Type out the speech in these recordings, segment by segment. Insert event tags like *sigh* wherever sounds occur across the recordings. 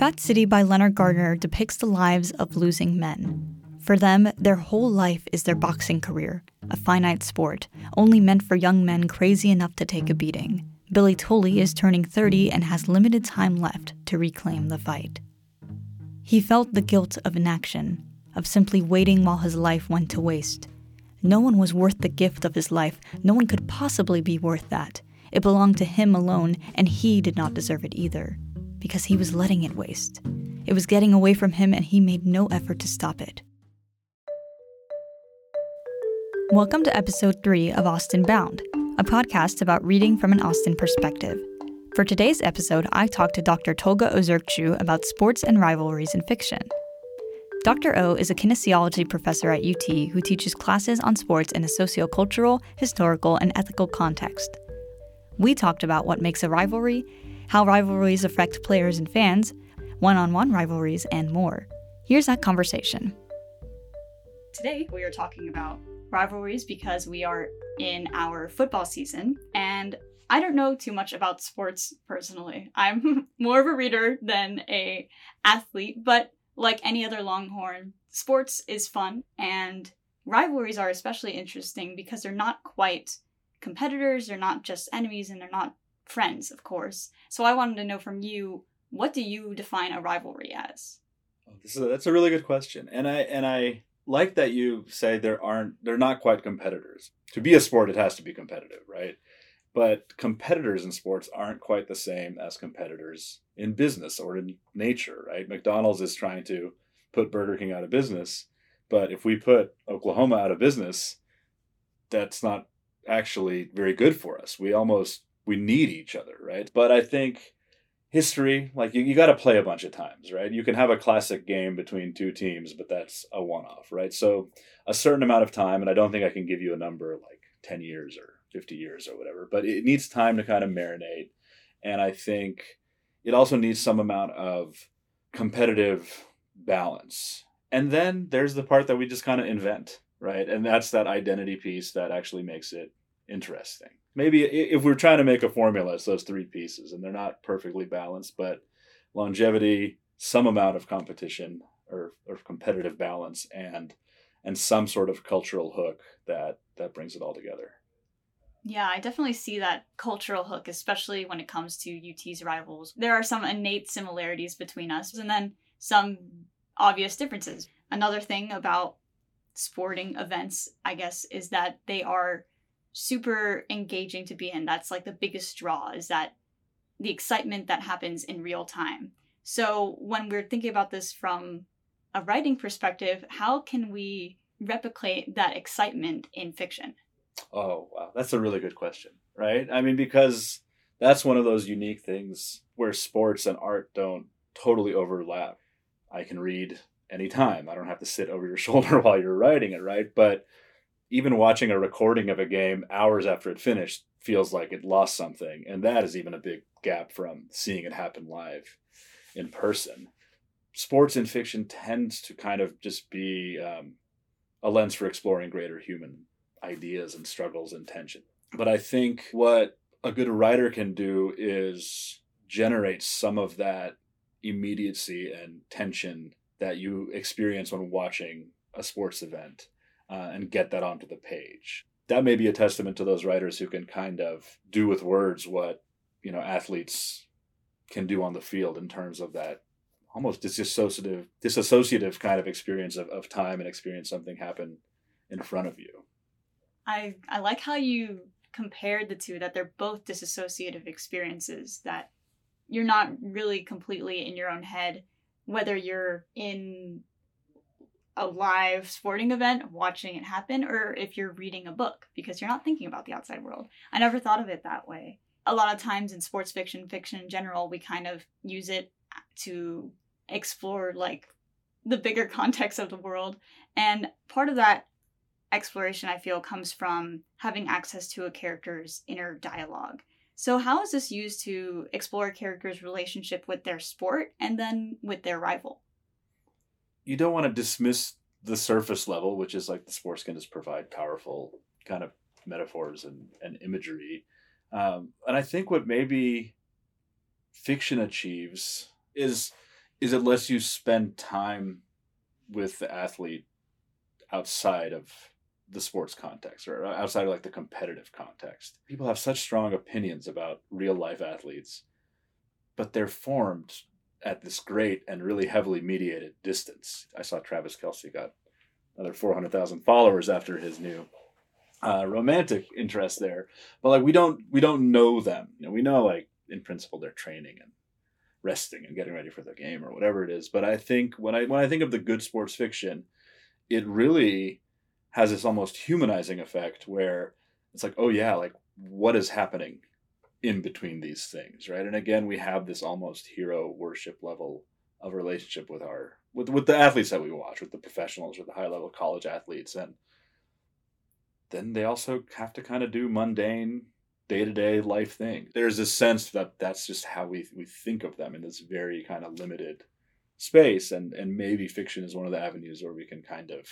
Fat City by Leonard Gardner depicts the lives of losing men. For them, their whole life is their boxing career, a finite sport, only meant for young men crazy enough to take a beating. Billy Tully is turning 30 and has limited time left to reclaim the fight. He felt the guilt of inaction, of simply waiting while his life went to waste. No one was worth the gift of his life. No one could possibly be worth that. It belonged to him alone, and he did not deserve it either, because he was letting it waste. It was getting away from him, and he made no effort to stop it. Welcome to episode 3 of Austin Bound, a podcast about reading from an Austin perspective. For today's episode, I talked to Dr. Tolga Ozyurtcu about sports and rivalries in fiction. Dr. O is a kinesiology professor at UT who teaches classes on sports in a sociocultural, historical, and ethical context. We talked about what makes a rivalry, how rivalries affect players and fans, one on one rivalries, and more. Here's that conversation. Today, we are talking about rivalries because we are in our football season, and I don't know too much about sports personally. I'm *laughs* more of a reader than a athlete, but like any other Longhorn, sports is fun and rivalries are especially interesting because they're not quite competitors, they're not just enemies, and they're not friends, of course. So I wanted to know from you, what do you define a rivalry as? Oh, that's a really good question, and I and I like that you say there aren't they're not quite competitors. To be a sport, it has to be competitive, right? But competitors in sports aren't quite the same as competitors in business or in nature, right? McDonald's is trying to put Burger King out of business, but if we put Oklahoma out of business, that's not actually very good for us. We almost we need each other, right? But I think history, like you, you got to play a bunch of times, right? You can have a classic game between two teams, but that's a one off, right? So a certain amount of time, and I don't think I can give you a number like 10 years or 50 years or whatever, but it needs time to kind of marinate. And I think it also needs some amount of competitive balance. And then there's the part that we just kind of invent, right? And that's that identity piece that actually makes it interesting. Maybe if we're trying to make a formula, it's those three pieces, and they're not perfectly balanced, but longevity, some amount of competition or, or competitive balance, and and some sort of cultural hook that that brings it all together. Yeah, I definitely see that cultural hook, especially when it comes to UT's rivals. There are some innate similarities between us, and then some obvious differences. Another thing about sporting events, I guess, is that they are super engaging to be in. That's like the biggest draw, is that the excitement that happens in real time. So when we're thinking about this from a writing perspective, how can we replicate that excitement in fiction? Oh, wow. That's a really good question, right? I mean, because that's one of those unique things where sports and art don't totally overlap. I can read anytime. I don't have to sit over your *laughs* shoulder while you're writing it, right? But even watching a recording of a game hours after it finished feels like it lost something. And that is even a big gap from seeing it happen live in person. Sports and fiction tends to kind of just be um, a lens for exploring greater human ideas and struggles and tension. But I think what a good writer can do is generate some of that immediacy and tension that you experience when watching a sports event uh, and get that onto the page. That may be a testament to those writers who can kind of do with words what you know athletes can do on the field in terms of that almost disassociative disassociative kind of experience of, of time and experience something happen in front of you. I I like how you compared the two that they're both disassociative experiences that you're not really completely in your own head whether you're in a live sporting event watching it happen or if you're reading a book because you're not thinking about the outside world. I never thought of it that way. A lot of times in sports fiction, fiction in general, we kind of use it to explore like the bigger *laughs* context of the world. And part of that exploration, I feel, comes from having access to a character's inner dialogue. So, how is this used to explore a character's relationship with their sport and then with their rival? You don't want to dismiss the surface level, which is like the sports can just provide powerful kind of metaphors and, and imagery. Um, and I think what maybe fiction achieves is is it lets you spend time with the athlete outside of the sports context or outside of like the competitive context. People have such strong opinions about real life athletes, but they're formed at this great and really heavily mediated distance. I saw Travis Kelce got another 400,000 followers after his new uh, romantic interest there. But like we don't we don't know them. You know, we know like in principle they're training and resting and getting ready for the game or whatever it is. But I think when I when I think of the good sports fiction, it really has this almost humanizing effect where it's like, oh yeah, like what is happening in between these things, right? And again, we have this almost hero worship level of relationship with our with with the athletes that we watch, with the professionals, with the high level college athletes, and then they also have to kind of do mundane day to day life thing. There's this sense that that's just how we we think of them in this very kind of limited space, and and maybe fiction is one of the avenues where we can kind of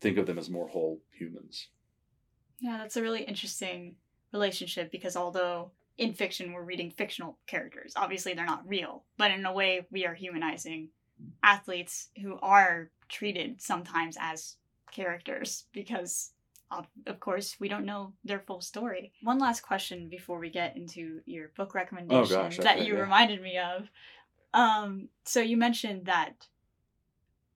think of them as more whole humans. Yeah, that's a really interesting relationship because although in fiction we're reading fictional characters, obviously they're not real, but in a way we are humanizing athletes who are treated sometimes as characters because of course, we don't know their full story. One last question before we get into your book recommendation oh gosh, okay, that you yeah. reminded me of. Um, so you mentioned that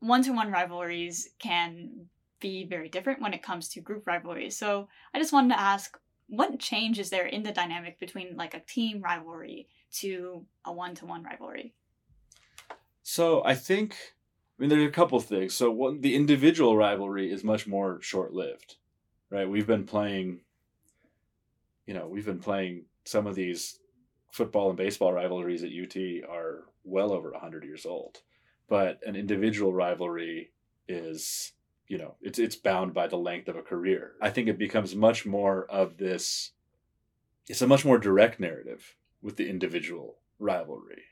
one-to-one rivalries can be very different when it comes to group rivalries. So I just wanted to ask, what change is there in the dynamic between like a team rivalry to a one-to-one rivalry? So I think I mean there's a couple things. So one, the individual rivalry is much more short-lived right? We've been playing, you know, we've been playing some of these football and baseball rivalries at UT are well over 100 years old. But an individual rivalry is, you know, it's it's bound by the length of a career. I think it becomes much more of this it's a much more direct narrative with the individual rivalry.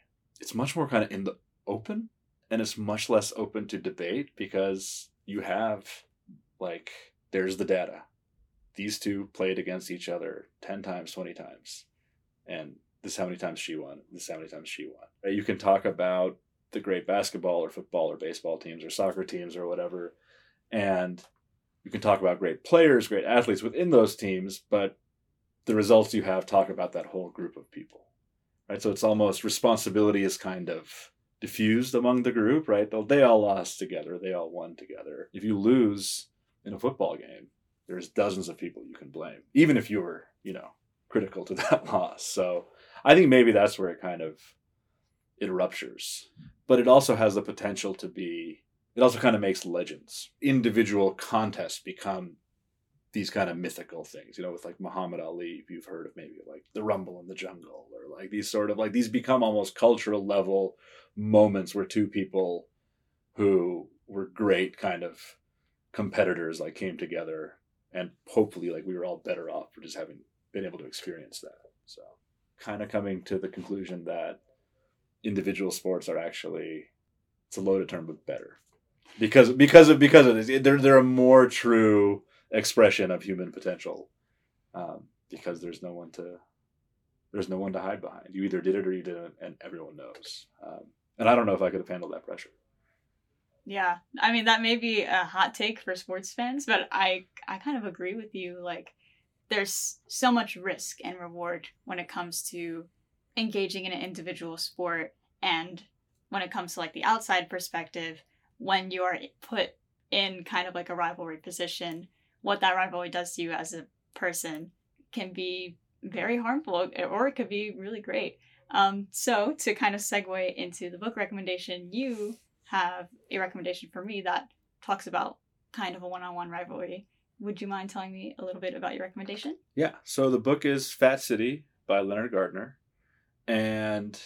It's much more kind of in the open and it's much less open to debate because you have like there's the data these two played against each other 10 times, 20 times. And this is how many times she won. This is how many times she won. You can talk about the great basketball or football or baseball teams or soccer teams or whatever. And you can talk about great players, great athletes within those teams, but the results you have talk about that whole group of people. Right? So it's almost responsibility is kind of diffused among the group, right? They all lost together, they all won together. If you lose in a football game, there's dozens of people you can blame, even if you were, you know, critical to *laughs* that loss. So I think maybe that's where it kind of it ruptures. But it also has the potential to be it also kind of makes legends. Individual contests become these kind of mythical things, you know, with like Muhammad Ali, you've heard of maybe like the Rumble in the Jungle, or like these sort of like these become almost cultural level moments where two people who were great kind of competitors like came together and hopefully like we were all better off for just having been able to experience that so kind of coming to the conclusion that individual sports are actually it's a loaded term but better because because of because of this they're, they're a more true expression of human potential um, because there's no one to there's no one to hide behind you either did it or you didn't and everyone knows um, and i don't know if i could have handled that pressure yeah. I mean that may be a hot take for sports fans, but I I kind of agree with you like there's so much risk and reward when it comes to engaging in an individual sport and when it comes to like the outside perspective when you are put in kind of like a rivalry position what that rivalry does to you as a person can be very harmful or it could be really great um, so to kind of segue into the book recommendation you have a recommendation for me that talks about kind of a one-on-one rivalry. Would you mind telling me a little bit about your recommendation? Yeah. So the book is Fat City by Leonard Gardner. And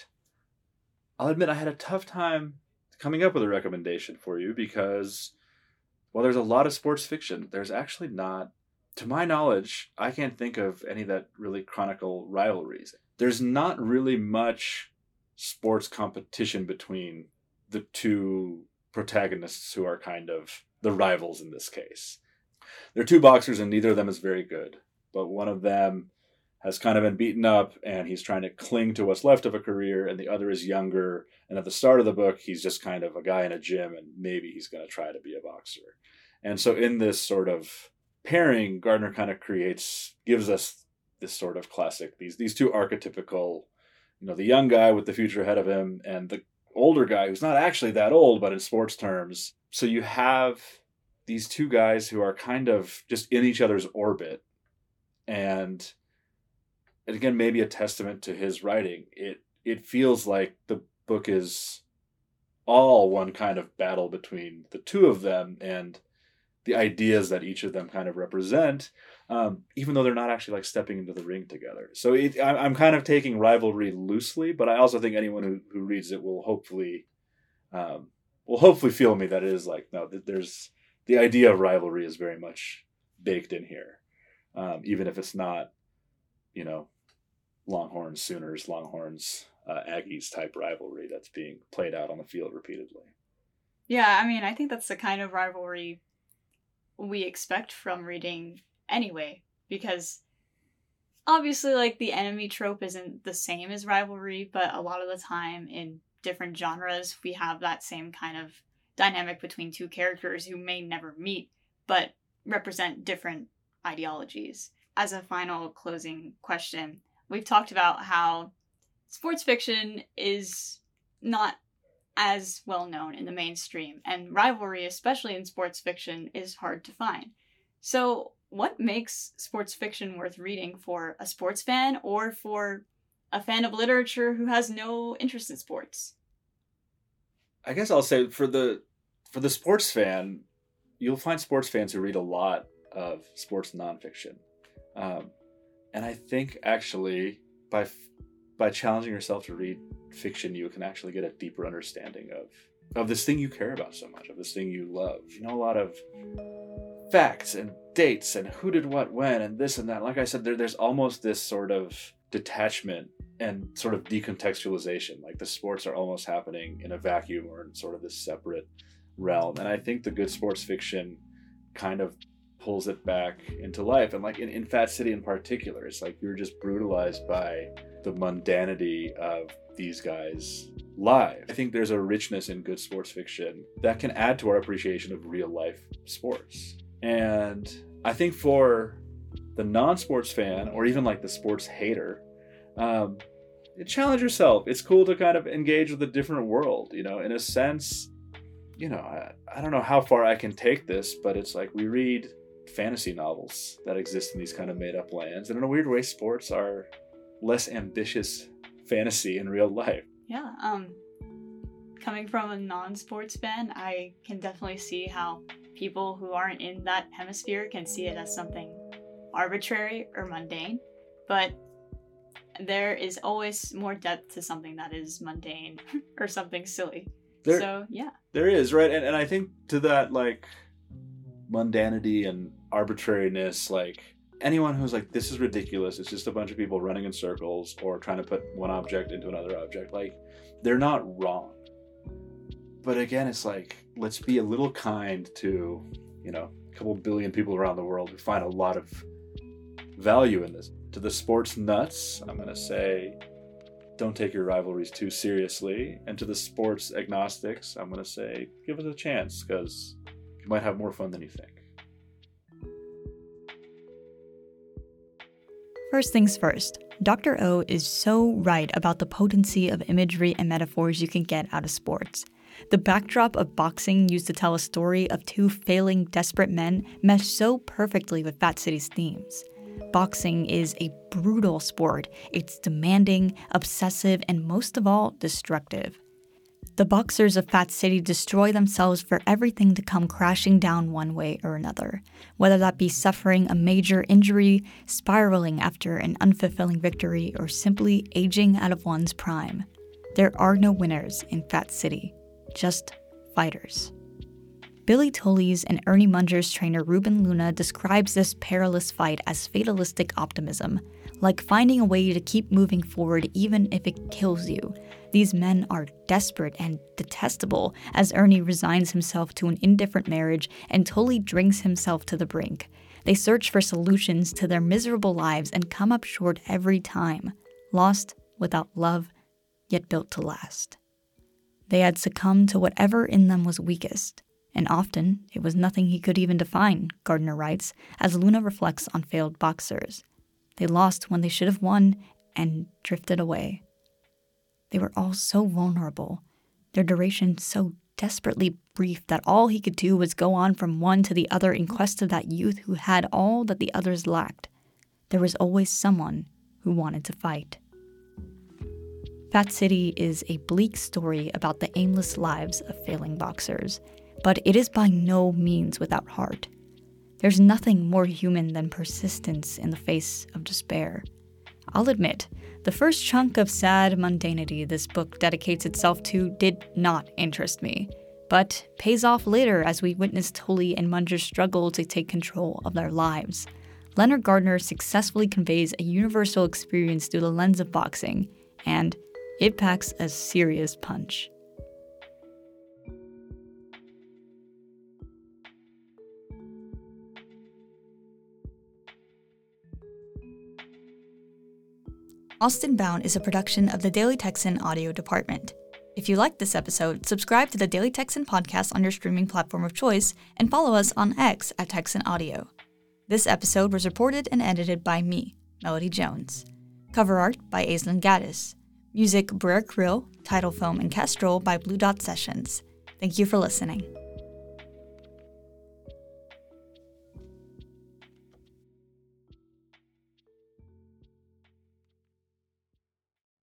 I'll admit I had a tough time coming up with a recommendation for you because while there's a lot of sports fiction, there's actually not, to my knowledge, I can't think of any that really chronicle rivalries. There's not really much sports competition between the two protagonists who are kind of the rivals in this case. They're two boxers, and neither of them is very good. But one of them has kind of been beaten up and he's trying to cling to what's left of a career, and the other is younger. And at the start of the book, he's just kind of a guy in a gym and maybe he's going to try to be a boxer. And so, in this sort of pairing, Gardner kind of creates, gives us this sort of classic, these, these two archetypical, you know, the young guy with the future ahead of him and the older guy who's not actually that old, but in sports terms. So, you have these two guys who are kind of just in each other's orbit and and again maybe a testament to his writing it it feels like the book is all one kind of battle between the two of them and the ideas that each of them kind of represent um, even though they're not actually like stepping into the ring together. So it, I, i'm kind of taking rivalry loosely but i also think anyone who, who reads it will hopefully um, will hopefully feel me that it is like no there's the idea of rivalry is very much baked in here um, even if it's not you know Longhorns, Sooners, Longhorns, uh, Aggies type rivalry that's being played out on the field repeatedly. Yeah, I mean, I think that's the kind of rivalry we expect from reading anyway, because obviously, like, the enemy trope isn't the same as rivalry, but a lot of the time in different genres, we have that same kind of dynamic between two characters who may never meet, but represent different ideologies. As a final closing question, we've talked about how sports fiction is not as well known in the mainstream, and rivalry, especially in sports fiction, is hard to find. So, what makes sports fiction worth reading for a sports fan or for a fan of literature who has no interest in sports? I guess I'll say for the for the sports fan, you'll find sports fans who read a lot of sports nonfiction. Um, and I think actually by by challenging yourself to read fiction, you can actually get a deeper understanding of of this thing you care about so much, of this thing you love. You know, a lot of facts and dates and who did what when and this and that. Like I said, there, there's almost this sort of detachment and sort of decontextualization. Like the sports are almost happening in a vacuum or in sort of this separate realm. And I think the good sports fiction kind of pulls it back into life. And like in, in Fat City in particular, it's like you're just brutalized by the mundanity of these guys' lives. I think there's a richness in good sports fiction that can add to our appreciation of real life sports. And I think for the non sports fan or even like the sports hater, um, challenge yourself. It's cool to kind of engage with a different world, you know, in a sense. You know, I, I don't know how far I can take this, but it's like we read fantasy novels that exist in these kind of made up lands. And in a weird way, sports are less ambitious fantasy in real life. Yeah. Um, coming from a non sports fan, I can definitely see how people who aren't in that hemisphere can see it as something arbitrary or mundane. But there is always more depth to something that is mundane *laughs* or something silly. There, so yeah. There is, right? And and I think to that like mundanity and arbitrariness like anyone who's like this is ridiculous. It's just a bunch of people running in circles or trying to put one object into another object like they're not wrong. But again it's like let's be a little kind to you know a couple billion people around the world who find a lot of value in this. To the sports nuts i'm going to say don't take your rivalries too seriously. And to the sports agnostics i'm going to say give it a chance because you might have more fun than you think. First things first, Dr. O is so right about the potency of imagery and metaphors you can get out of sports. The backdrop of boxing used to tell a story of two failing, desperate men meshed so perfectly with Fat City's themes. Boxing is a brutal sport. It's demanding, obsessive, and most of all, destructive. The boxers of Fat City destroy themselves for everything to come crashing down one way or another, whether that be suffering a major injury, spiraling after an unfulfilling victory, or simply aging out of one's prime. There are no winners in Fat City, just fighters. Billy Tully's and Ernie Munger's trainer Ruben Luna describes this perilous fight as fatalistic optimism, like finding a way to keep moving forward even if it kills you, these men are desperate and detestable as Ernie resigns himself to an indifferent marriage and Tully drinks himself to the brink. They search for solutions to their miserable lives and come up short every time, lost without love, yet built to last. They had succumbed to whatever in them was weakest, and often it was nothing he could even define, Gardner writes, as Luna reflects on failed boxers. They lost when they should have won and drifted away. They were all so vulnerable, their duration so desperately brief that all he could do was go on from one to the other in quest of that youth who had all that the others lacked. There was always someone who wanted to fight. Fat City is a bleak story about the aimless lives of failing boxers, but it is by no means without heart. There's nothing more human than persistence in the face of despair. I'll admit, the first chunk of sad mundanity this book dedicates itself to did not interest me, but pays off later as we witness Tully and Munger's struggle to take control of their lives. Leonard Gardner successfully conveys a universal experience through the lens of boxing, and it packs a serious punch. Austin Bound is a production of the Daily Texan audio department. If you liked this episode, subscribe to the Daily Texan podcast on your streaming platform of choice and follow us on X at Texan Audio. This episode was reported and edited by me, Melody Jones. Cover art by Aislyn Gaddis. Music Brer Krille, Tidal Foam and Kestral by Blue Dot Sessions. Thank you for listening.